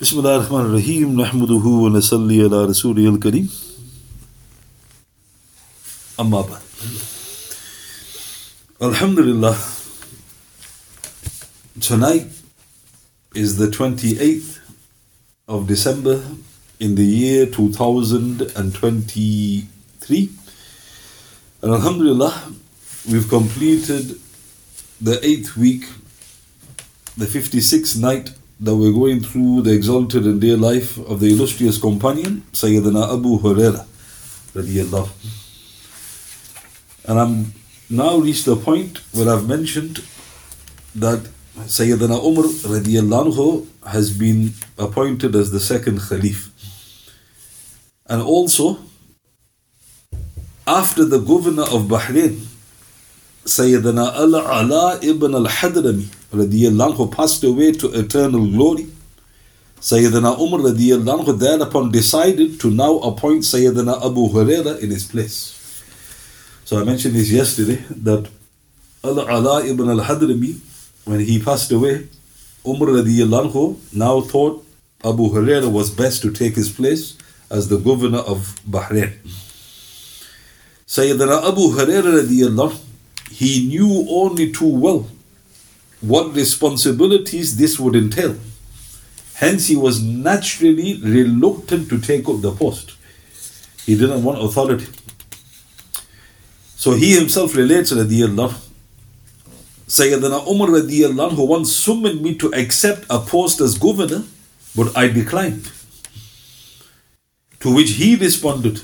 بسم الله الرحمن الرحيم نحمده ونصلي على رسوله الكريم أما بعد Alhamdulillah tonight is the 28th of December in the year 2023 and Alhamdulillah we've completed the eighth week the 56th night that we're going through the exalted and dear life of the illustrious companion Sayyidina Abu Huraira. And I'm now reached the point where I've mentioned that Sayyidina Umar radiallahu has been appointed as the second Khalif. And also, after the governor of Bahrain, Sayyidina Al-Ala ibn al-Hadrami radiallahu passed away to eternal glory. Sayyidina Umar radiallahu thereupon decided to now appoint Sayyidina Abu Huraira in his place. So I mentioned this yesterday that Al-Ala ibn al-Hadrami, when he passed away, Umar radiallahu now thought Abu Huraira was best to take his place as the governor of Bahrain. Sayyidina Abu Huraira radiallahu he knew only too well what responsibilities this would entail. Hence, he was naturally reluctant to take up the post. He didn't want authority. So he himself relates, radiallahu, Sayyidina Umar radiallahu who once summoned me to accept a post as governor, but I declined. To which he responded,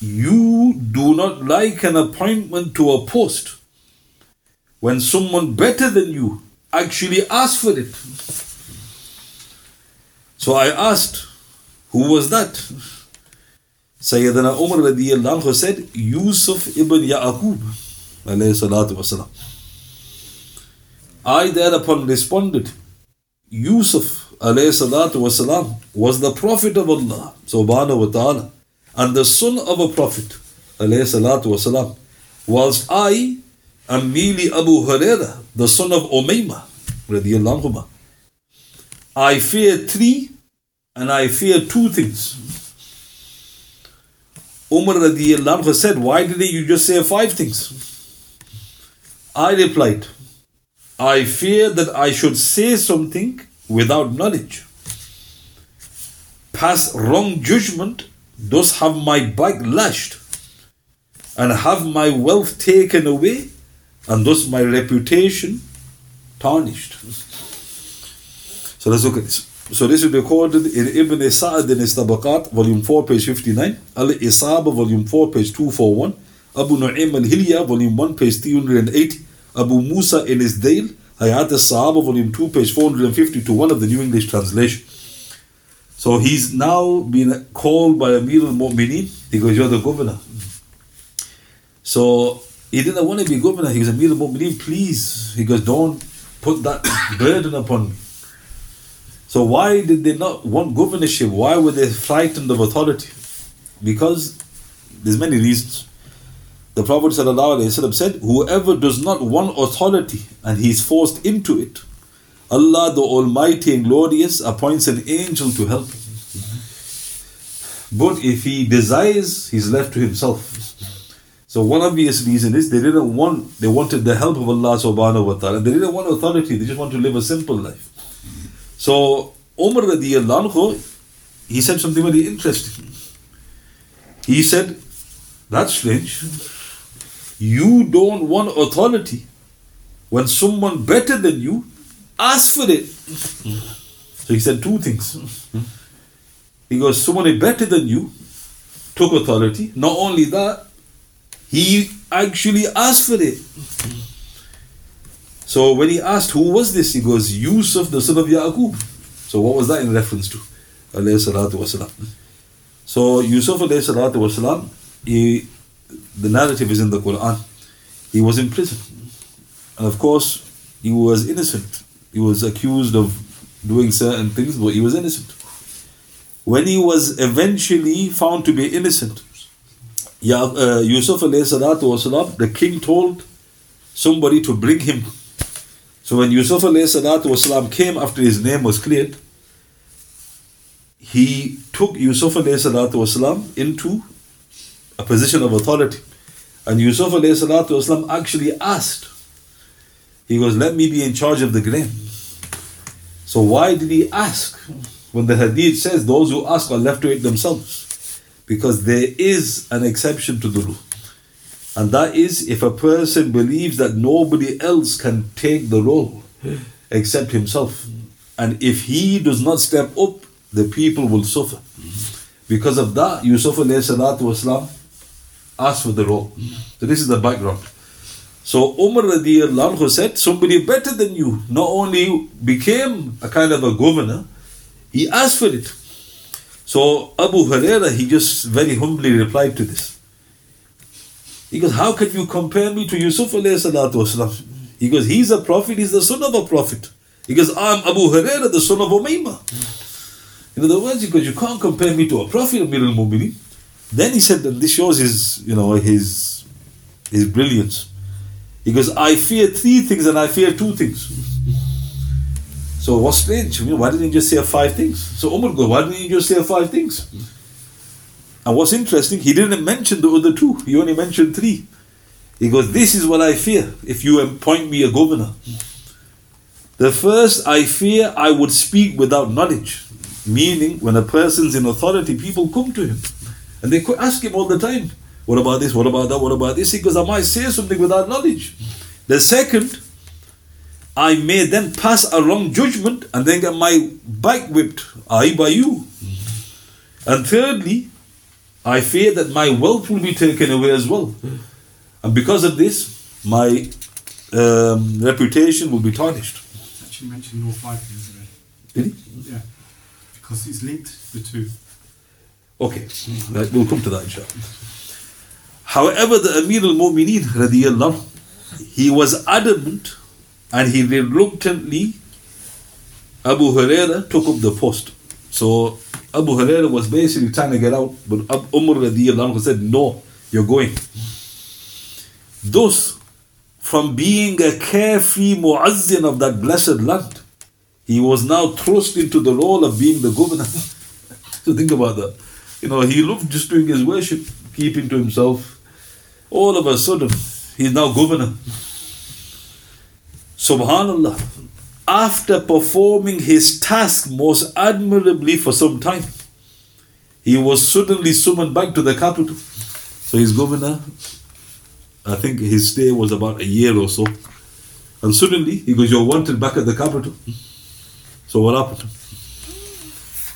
You do not like an appointment to a post when someone better than you actually asked for it. So I asked, who was that? Sayyidina Umar radiallahu said, Yusuf ibn Ya'qub alayhi. I thereupon responded, Yusuf alayhi was the Prophet of Allah subhanahu wa ta'ala and the son of a Prophet alayhi whilst I am merely Abu Huraira, the son of Umayma I fear three and I fear two things. Umar radiallahu anhu said, Why didn't you just say five things? I replied, I fear that I should say something without knowledge, pass wrong judgment, thus have my back lashed, and have my wealth taken away, and thus my reputation tarnished. So let's look at this. So this is recorded in Ibn Sa'ad in his Tabaqat, volume 4, page 59, Al Isaba, volume 4, page 241, Abu Nu'aym al Hilya, volume 1, page 380, Abu Musa in his Dhayl, Hayat al Sahaba, volume 2, page 450 to one of the New English translation. So he's now been called by Amir al Mu'mineen. He goes, You're the governor. So he didn't want to be governor. He goes, Amir al Mu'mineen, please. He goes, Don't put that burden upon me. So why did they not want governorship? Why were they frightened of authority? Because there's many reasons. The Prophet ﷺ said, Whoever does not want authority and he is forced into it, Allah the Almighty and Glorious appoints an angel to help him. But if he desires, he's left to himself. So one obvious reason is they didn't want they wanted the help of Allah subhanahu wa ta'ala. They didn't want authority, they just want to live a simple life. So Umar radiallahu anhu, he said something very interesting. He said, That's strange. You don't want authority when someone better than you asks for it. So he said two things. He goes, Someone better than you took authority. Not only that, he actually asked for it. So when he asked who was this, he goes, Yusuf, the son of Yaqub. So what was that in reference to? Alayhi salatu wasalam. So Yusuf alayhi salatu wasalam, he, the narrative is in the Quran. He was in prison. And of course, he was innocent. He was accused of doing certain things, but he was innocent. When he was eventually found to be innocent, Ya- uh, Yusuf alayhi salatu wasalam, the king told somebody to bring him. So when Yusuf alayhi salatu wasalam came after his name was cleared, he took Yusuf والسلام, into a position of authority. And Yusuf والسلام, actually asked, he goes, Let me be in charge of the grain. So why did he ask? When the hadith says those who ask are left to it themselves. Because there is an exception to the rule. And that is if a person believes that nobody else can take the role except himself. And if he does not step up, the people will suffer. Because of that, Yusuf والسلام, asked for the role. So this is the background. So Umar radiallahu said, somebody better than you not only became a kind of a governor, he asked for it. So Abu Huraira, he just very humbly replied to this. He goes, How can you compare me to Yusuf alayhi He goes, He's a prophet, he's the son of a prophet. He goes, I'm Abu Huraira, the son of Umayma. In other words, because you can't compare me to a prophet, Amir al Mu'mineen. Then he said that this shows his, you know, his his brilliance. He goes, I fear three things and I fear two things. So what's strange? why didn't he just say five things? So Umar goes, why didn't he just say five things? And what's interesting, he didn't mention the other two. He only mentioned three. He goes, This is what I fear if you appoint me a governor. The first, I fear I would speak without knowledge. Meaning, when a person's in authority, people come to him. And they ask him all the time, What about this? What about that? What about this? He goes, I might say something without knowledge. The second, I may then pass a wrong judgment and then get my back whipped, I by you. And thirdly, I fear that my wealth will be taken away as well. And because of this, my um, reputation will be tarnished. Actually mentioned all five things already. Did he? Yeah. Because it's linked the two. Okay, right, we'll come to that inshallah. However, the Amir al-Mu'mineen he was adamant and he reluctantly, Abu Huraira took up the post. So Abu Huraira was basically trying to get out, but Umar radiallahu said, no, you're going. Thus, from being a carefree muazzin of that blessed land, he was now thrust into the role of being the governor. so think about that. You know, he loved just doing his worship, keeping to himself. All of a sudden, he's now governor. Subhanallah. After performing his task most admirably for some time, he was suddenly summoned back to the capital. So his governor, I think his stay was about a year or so. And suddenly he goes, You're wanted back at the capital. So what happened?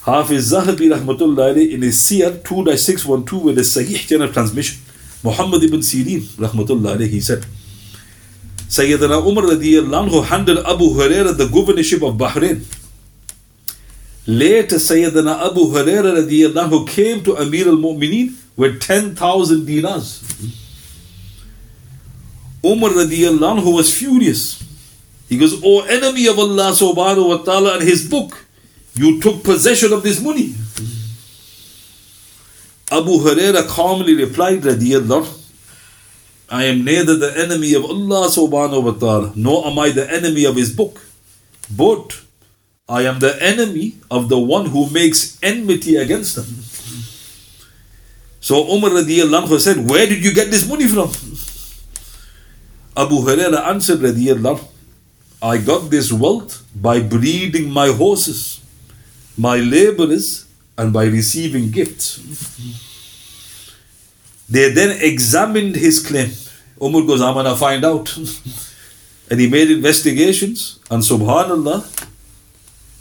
Hafiz Zahabi rahmatullah in his Siyar 2-612 with a Sahih general transmission, Muhammad ibn Sirin rahmatullah he said, Sayyidina Umar radiallahu handed Abu Huraira the governorship of Bahrain. Later, Sayyidina Abu Huraira radiallahu came to Amir al-Mu'mineen with 10,000 dinars. Umar radiallahu was furious. He goes, O enemy of Allah subhanahu wa ta'ala and his book, you took possession of this money. Abu Huraira calmly replied, Radiyallahu, I am neither the enemy of Allah subhanahu wa ta'ala, nor am I the enemy of his book. But I am the enemy of the one who makes enmity against them. So Umar radiallahu said, Where did you get this money from? Abu Huraira answered, radiallahu, I got this wealth by breeding my horses my laborers and by receiving gifts. They then examined his claim. Umar goes, I'm gonna find out. and he made investigations, and subhanAllah,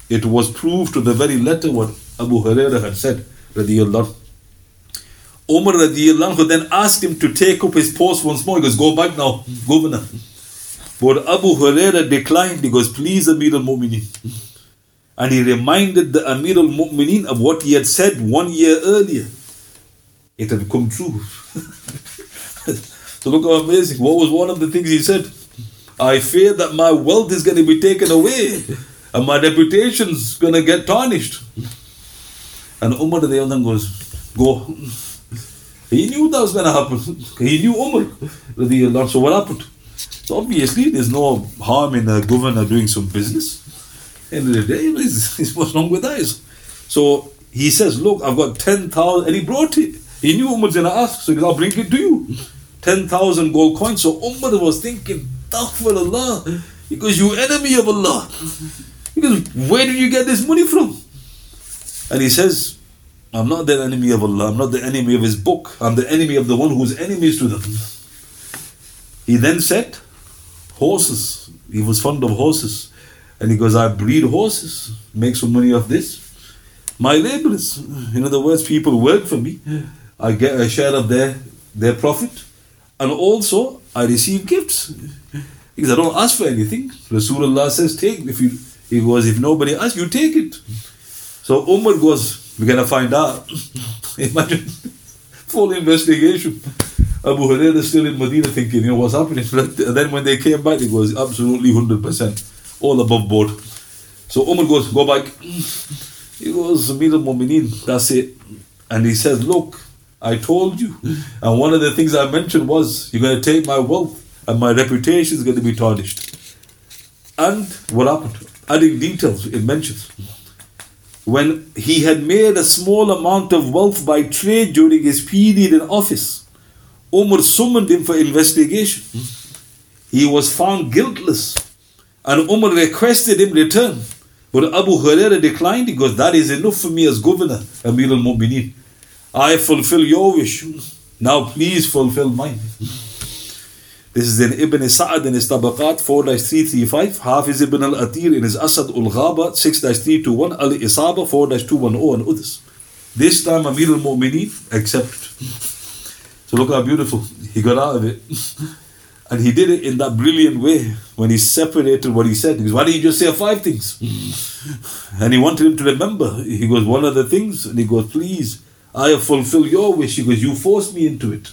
it was proved to the very letter what Abu Huraira had said, radiallahu. Umar radiallahu then asked him to take up his post once more. He goes, Go back now, governor. But Abu Huraira declined. He goes, Please, Amir al Mu'mineen and he reminded the Amir al Mu'mineen of what he had said one year earlier. It had come true. so look how amazing. What was one of the things he said? I fear that my wealth is going to be taken away and my reputation's going to get tarnished. And Umar the other goes, Go. He knew that was going to happen. He knew Umar. So what happened? So obviously, there's no harm in a governor doing some business end of the day, what's wrong with that? So he says, Look, I've got 10,000, and he brought it. He knew Umar's going to ask, so he goes, I'll bring it to you. 10,000 gold coins. So Umar was thinking, Allah. He goes, You enemy of Allah. He goes, Where did you get this money from? And he says, I'm not the enemy of Allah, I'm not the enemy of His book, I'm the enemy of the one who's enemies to them. He then said, Horses. He was fond of horses. And he goes, I breed horses, make some money off this. My laborers, in other words, people work for me. I get a share of their, their profit. And also, I receive gifts. Because I don't ask for anything. Rasulullah says, take. If you, he goes, if nobody asks, you take it. So Umar goes, we're to find out. Imagine, full investigation. Abu Hurairah is still in Medina thinking, you know, what's happening? And then when they came back, it was absolutely 100%, all above board. So Umar goes, go back. He goes, Amir al-Mu'mineen, that's it. And he says, look, I told you. And one of the things I mentioned was, you're going to take my wealth and my reputation is going to be tarnished. And what happened? Adding details, it mentions. When he had made a small amount of wealth by trade during his period in office, Umar summoned him for investigation. He was found guiltless, and Umar requested him return. But Abu Huraira declined. Goes, That is enough for me as governor, Amir al Mu'mineen. I fulfill your wish. Now please fulfill mine. This is in Ibn Sa'ad in his Tabaqat 4 335, Hafiz ibn al Atir in his Asad ul Ghaba 6 321, Al Isaba 4 210, and others. This time Amir al Mu'mineen accepted. So look how beautiful. He got out of it. And he did it in that brilliant way when he separated what he said. He goes, Why didn't you just say five things? And he wanted him to remember. He goes, One of the things, and he goes, Please, I have fulfilled your wish. Goes, You forced me into it.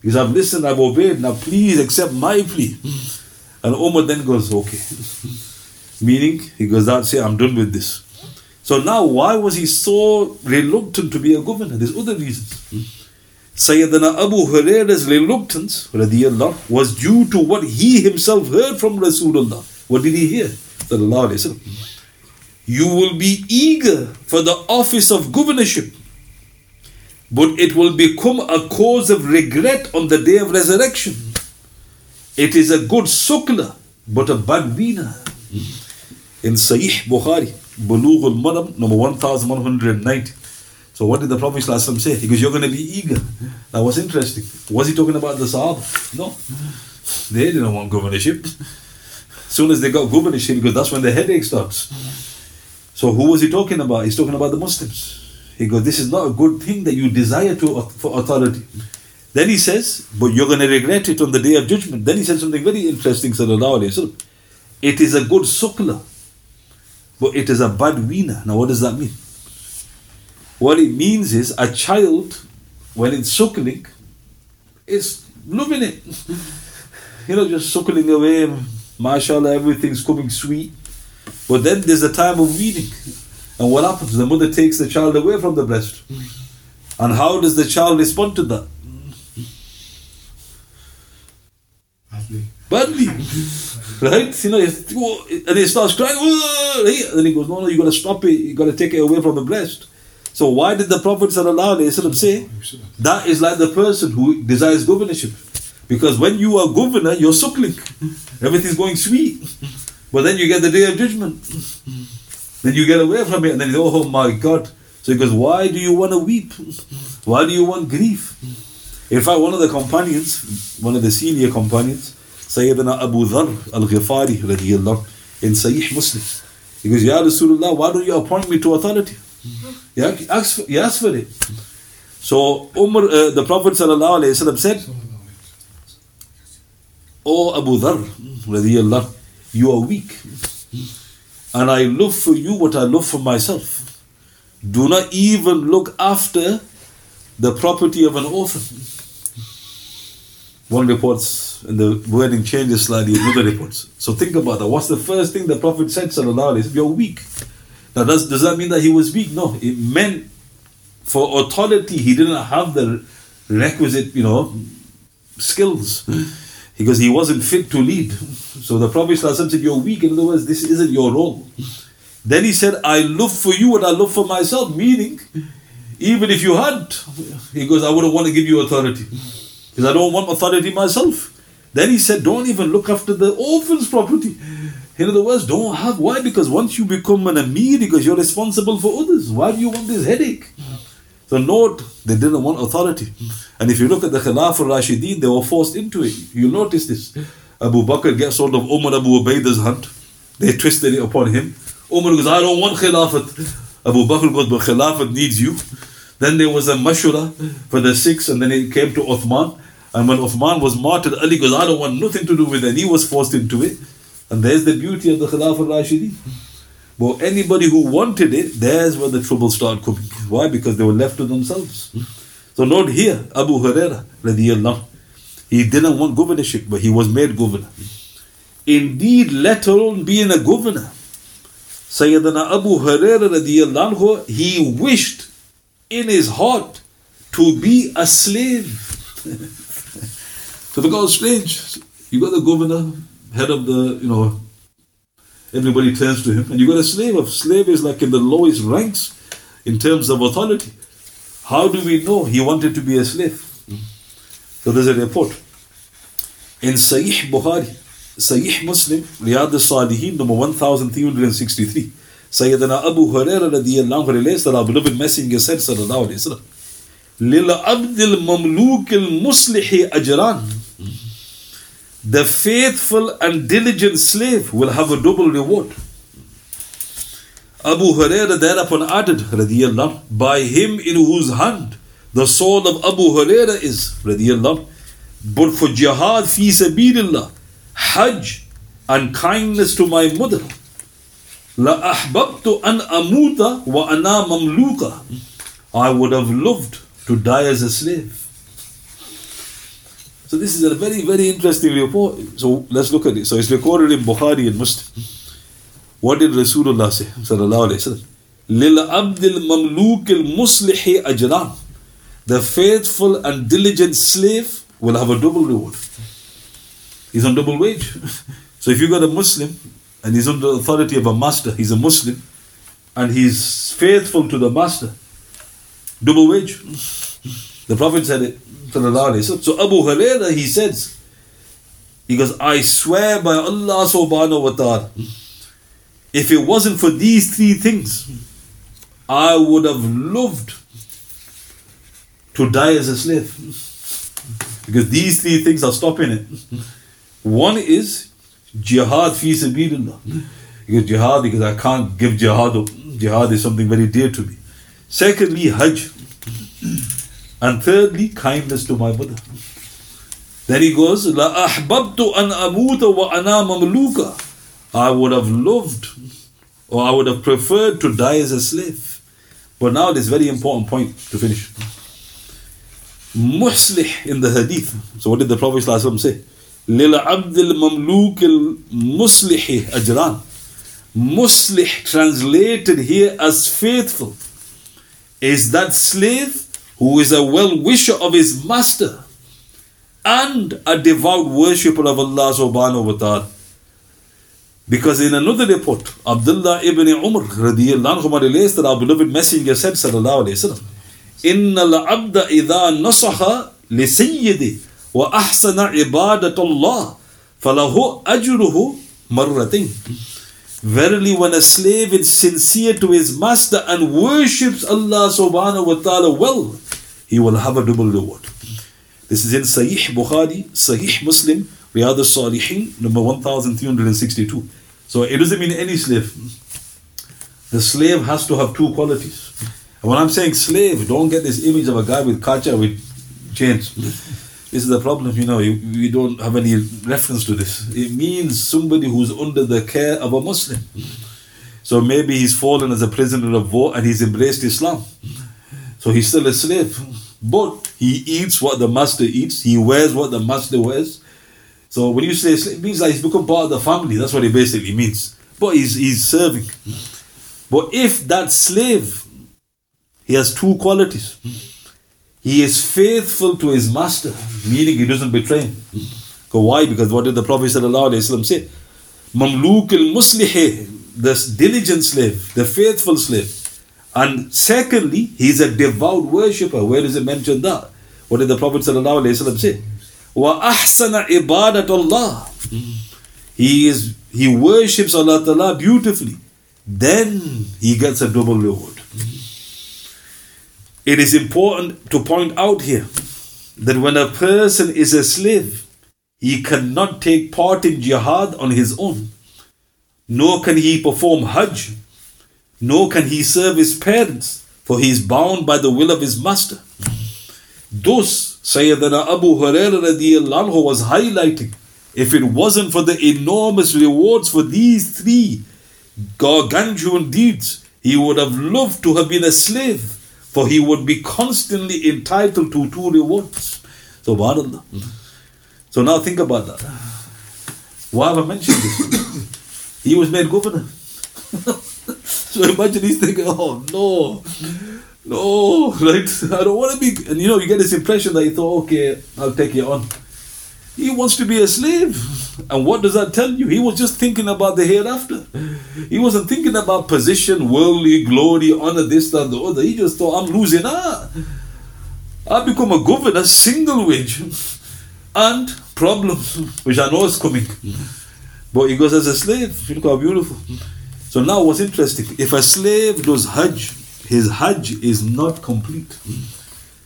Because I've listened, I've obeyed. Now please accept my plea. And Omar then goes, Okay. Meaning, he goes, That's it, I'm done with this. So now, why was he so reluctant to be a governor? There's other reasons. Sayyidina Abu Huraira's reluctance was due to what he himself heard from Rasulullah. What did he hear? You will be eager for the office of governorship, but it will become a cause of regret on the day of resurrection. It is a good suckler, but a bad weaner. In Sahih Bukhari, Bulugh al-Maram, number 1190. So what did the Prophet ﷺ say? He goes, you're going to be eager. That was interesting. Was he talking about the Sahaba? No. They didn't want governorship. As soon as they got governorship, because that's when the headache starts. So who was he talking about? He's talking about the Muslims. He goes, this is not a good thing that you desire to for authority. Then he says, but you're going to regret it on the day of judgment. Then he said something very interesting, sallallahu alayhi wa It is a good suckler, but it is a bad weaner. Now what does that mean? What it means is a child, when it's suckling, is loving it. You know, just suckling away, mashallah, everything's coming sweet. But then there's a time of weaning. And what happens? The mother takes the child away from the breast. And how does the child respond to that? Badly. Badly. right? You know, oh, and he starts crying, and then he goes, No, no, you gotta stop it, you gotta take it away from the breast. So why did the Prophet say that is like the person who desires governorship? Because when you are governor, you're suckling. Everything's going sweet. But then you get the day of judgment. Then you get away from it and then you go, oh my God. So he goes, why do you want to weep? Why do you want grief? In fact, one of the companions, one of the senior companions, Sayyidina Abu Dhar al-Ghifari in Sahih Muslim, he goes, Ya Rasulullah, why don't you appoint me to authority? Yeah, ask for, he it. So Umar, uh, the Prophet said, O Abu Dhar, you are weak. And I love for you what I love for myself. Do not even look after the property of an orphan. One reports, and the wording changes slightly in other reports. So think about that. What's the first thing the Prophet said, Sallallahu Alaihi You're weak. Now, does, does that mean that he was weak? No, it meant for authority, he didn't have the requisite, you know, skills because he wasn't fit to lead. So the Prophet said, You're weak. In other words, this isn't your role. Then he said, I love for you what I love for myself. Meaning, even if you had, he goes, I wouldn't want to give you authority. Because I don't want authority myself. Then he said, Don't even look after the orphan's property. In other words, don't have. Why? Because once you become an Amir, because you're responsible for others. Why do you want this headache? So Lord, they didn't want authority. And if you look at the Khilaf al-Rashideen, they were forced into it. You'll notice this. Abu Bakr gets hold of Umar Abu Ubaida's hand. They twisted it upon him. Umar goes, I don't want Khilafat. Abu Bakr goes, but Khilafat needs you. Then there was a mashura for the six, and then it came to Uthman. And when Uthman was martyred, Ali goes, I don't want nothing to do with it. And he was forced into it. And there's the beauty of the Khilaf al-Rashideen. But anybody who wanted it, there's where the trouble started coming. Why? Because they were left to themselves. So note here, Abu Huraira, he didn't want governorship, but he was made governor. Indeed, let alone being a governor. Sayyidina Abu Huraira he wished in his heart to be a slave. so look how strange. You got the governor, head of the, you know, everybody turns to him. And you got a slave. A slave is like in the lowest ranks in terms of authority. How do we know he wanted to be a slave? So there's a report. In Sahih Bukhari, Sahih Muslim, Riyad al-Salihin, number 1363, Sayyidina Abu Hurairah radiyallahu relates that our beloved messenger said, sallallahu alayhi wa sallam, لِلْعَبْدِ الْمَمْلُوكِ الْمُصْلِحِ أَجْرًا the faithful and diligent slave will have a double reward. Abu Huraira thereupon added, radiallahu, by him in whose hand the soul of Abu Huraira is, radiallahu, but for jihad fi sabilillah, hajj and kindness to my mother, la ahbabtu an amuta wa ana mamluka. I would have loved to die as a slave. So this is a very, very interesting report. So let's look at it. So it's recorded in Bukhari and Muslim. What did Rasulullah say? Sallallahu Alaihi Wasallam. Lil abdil mamluk al muslihi ajran. The faithful and diligent slave will have a double reward. He's on double wage. So if you got a Muslim and he's under the authority of a master, he's a Muslim, and he's faithful to the master, double wage. The Prophet said it. So Abu Huraira, he says, he goes, I swear by Allah subhanahu wa ta'ala, if it wasn't for these three things, I would have loved to die as a slave. Because these three things are stopping it. One is jihad fi sabilillah. Because jihad, because I can't give jihad up. Jihad is something very dear to me. Secondly, hajj. And thirdly, kindness to my mother. Then he goes, La ahbabtu an amuta wa ana mamluka. I would have loved or I would have preferred to die as a slave. But now this very important point to finish. Muslih in the hadith. So what did the Prophet say? Mamluk al muslihi ajran. Muslih translated here as faithful is that slave who is a well wisher of his master and a devout worshipper of Allah subhanahu wa ta'ala. Because in another report, Abdullah ibn Umar radiallahu anhu relates that our beloved messenger said, sallallahu alayhi wa sallam, إن العبد إذا نصح لسيده وأحسن عبادة الله فله أجره مرتين Verily, when a slave is sincere to his master and worships Allah subhanahu wa ta'ala well, he will have a double reward. This is in Sahih Bukhari, Sahih Muslim, Riyadh al-Salihin, number 1362. So it doesn't mean any slave. The slave has to have two qualities. And when I'm saying slave, don't get this image of a guy with kacha with chains. This is the problem, you know, we don't have any reference to this. It means somebody who's under the care of a Muslim. So maybe he's fallen as a prisoner of war and he's embraced Islam. So he's still a slave. But he eats what the master eats, he wears what the master wears. So when you say slave, it means that he's become part of the family. That's what it basically means. But he's, he's serving. But if that slave, he has two qualities he is faithful to his master, meaning he doesn't betray him. Why? Because what did the Prophet say? Mamluk al the diligent slave, the faithful slave. And secondly, he's a devout worshipper. Where is it mentioned that? What did the Prophet say? Wa ahsana ibadatullah. He is he worships Allah Ta'ala beautifully. Then he gets a double reward. It is important to point out here that when a person is a slave, he cannot take part in jihad on his own, nor can he perform hajj nor can he serve his parents, for he is bound by the will of his master. Thus, Sayyidina Abu Hurairah was highlighting if it wasn't for the enormous rewards for these three gargantuan deeds, he would have loved to have been a slave, for he would be constantly entitled to two rewards. Subhanallah. So now think about that. Why have I mentioned this? he was made governor. so imagine he's thinking, oh no, no, right? I don't want to be. And you know, you get this impression that he thought, okay, I'll take it on. He wants to be a slave. And what does that tell you? He was just thinking about the hereafter. He wasn't thinking about position, worldly glory, honor, this, that, the other. He just thought, I'm losing out. I become a governor, single wage, and problems, which I know is coming. But he goes as a slave. Look how beautiful. So now what's interesting, if a slave does Hajj, his Hajj is not complete.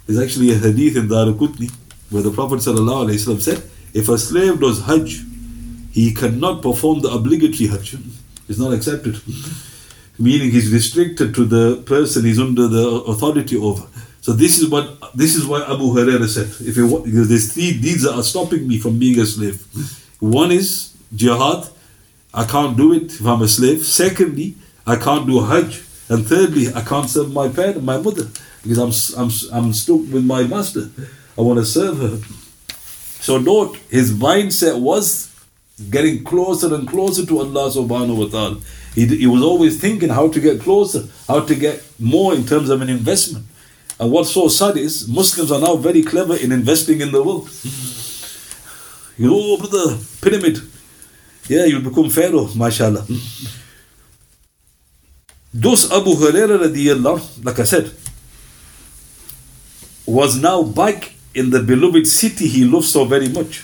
There's actually a hadith in Daraqutni where the Prophet said, if a slave does Hajj, he cannot perform the obligatory Hajj. It's not accepted. Meaning he's restricted to the person he's under the authority over. So this is what this is why Abu Huraira said. If you, there's three deeds are stopping me from being a slave. One is jihad. I can't do it if I'm a slave. Secondly, I can't do a Hajj. And thirdly, I can't serve my parent, my mother, because I'm I'm I'm stuck with my master. I want to serve her. So note, his mindset was getting closer and closer to Allah subhanahu wa ta'ala. He, he was always thinking how to get closer, how to get more in terms of an investment. And what's so sad is Muslims are now very clever in investing in the world. You know, brother, pyramid. Yeah, you'll become Pharaoh, mashallah. Hmm. Thus Abu Hurairah radiallahu, like I said, was now back in the beloved city he loved so very much.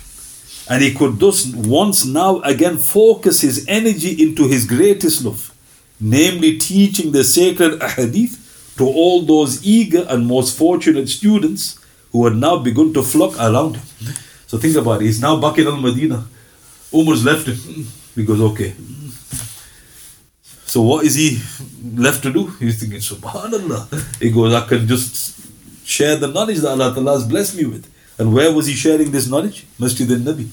And he could thus once now again focus his energy into his greatest love, namely teaching the sacred ahadith to all those eager and most fortunate students who had now begun to flock around him. So think about it, he's now back in Al Madinah. Umar's left. He goes, okay. So what is he left to do? He's thinking, Subhanallah. He goes, I can just share the knowledge that Allah Ta'ala has blessed me with. And where was he sharing this knowledge? Masjid al-Nabi.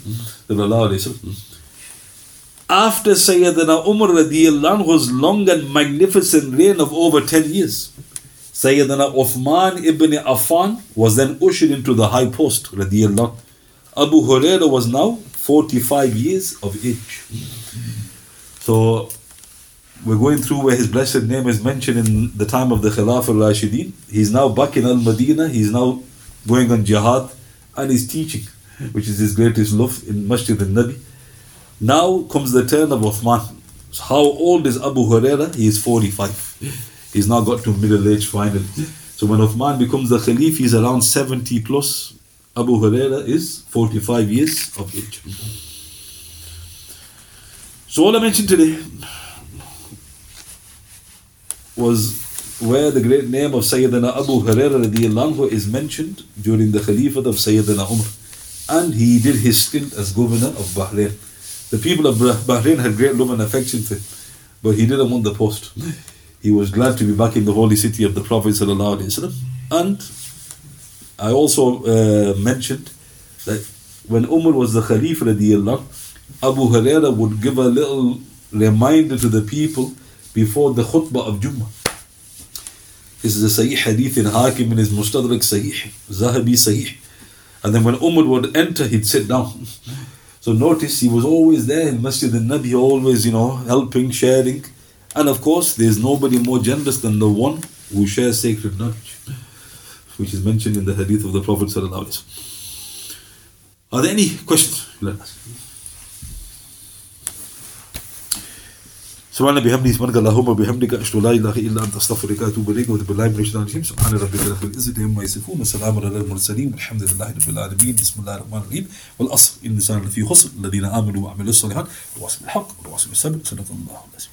After Sayyidina Umar anhu's long and magnificent reign of over 10 years, Sayyidina Uthman ibn Affan was then ushered into the high post. Abu Huraira was now 45 years of age. So we're going through where his blessed name is mentioned in the time of the Khilaf al Rashidin. He's now back in Al Madinah, he's now going on jihad and he's teaching, which is his greatest love in Masjid al Nabi. Now comes the turn of Uthman. How old is Abu Huraira? He is 45. He's now got to middle age finally. So when Uthman becomes the Khalif, he's around 70 plus. Abu Huraira is 45 years of age. So all I mentioned today was where the great name of Sayyidina Abu Hurairah is mentioned during the Khalifat of Sayyidina Umar. And he did his stint as governor of Bahrain. The people of Bahrain had great love and affection for him, but he didn't want the post. He was glad to be back in the holy city of the Prophet. And I also uh, mentioned that when Umar was the Khalifa, Abu Hurairah would give a little reminder to the people before the khutbah of Jummah. This is a Sahih hadith in Hakim in his Mustadrak Sahih, Zahabi Sahih. And then when Umar would enter, he'd sit down. So notice he was always there in Masjid al-Nabi, always, you know, helping, sharing. And of course, there's nobody more generous than the one who shares sacred knowledge, which is mentioned in the hadith of the Prophet. Are there any questions? Let us. سبحان بحمده سبحانك اللهم وبحمدك اشهد ان لا اله الا انت استغفرك واتوب اليك واتوب بالله من الشيطان الرجيم سبحان ربك رب العزه عما يصفون وسلام على المرسلين والحمد لله رب العالمين بسم الله الرحمن الرحيم والاصل ان الانسان لفي خسر الذين امنوا وعملوا الصالحات وتواصوا بالحق وتواصوا بالصبر صدق الله العظيم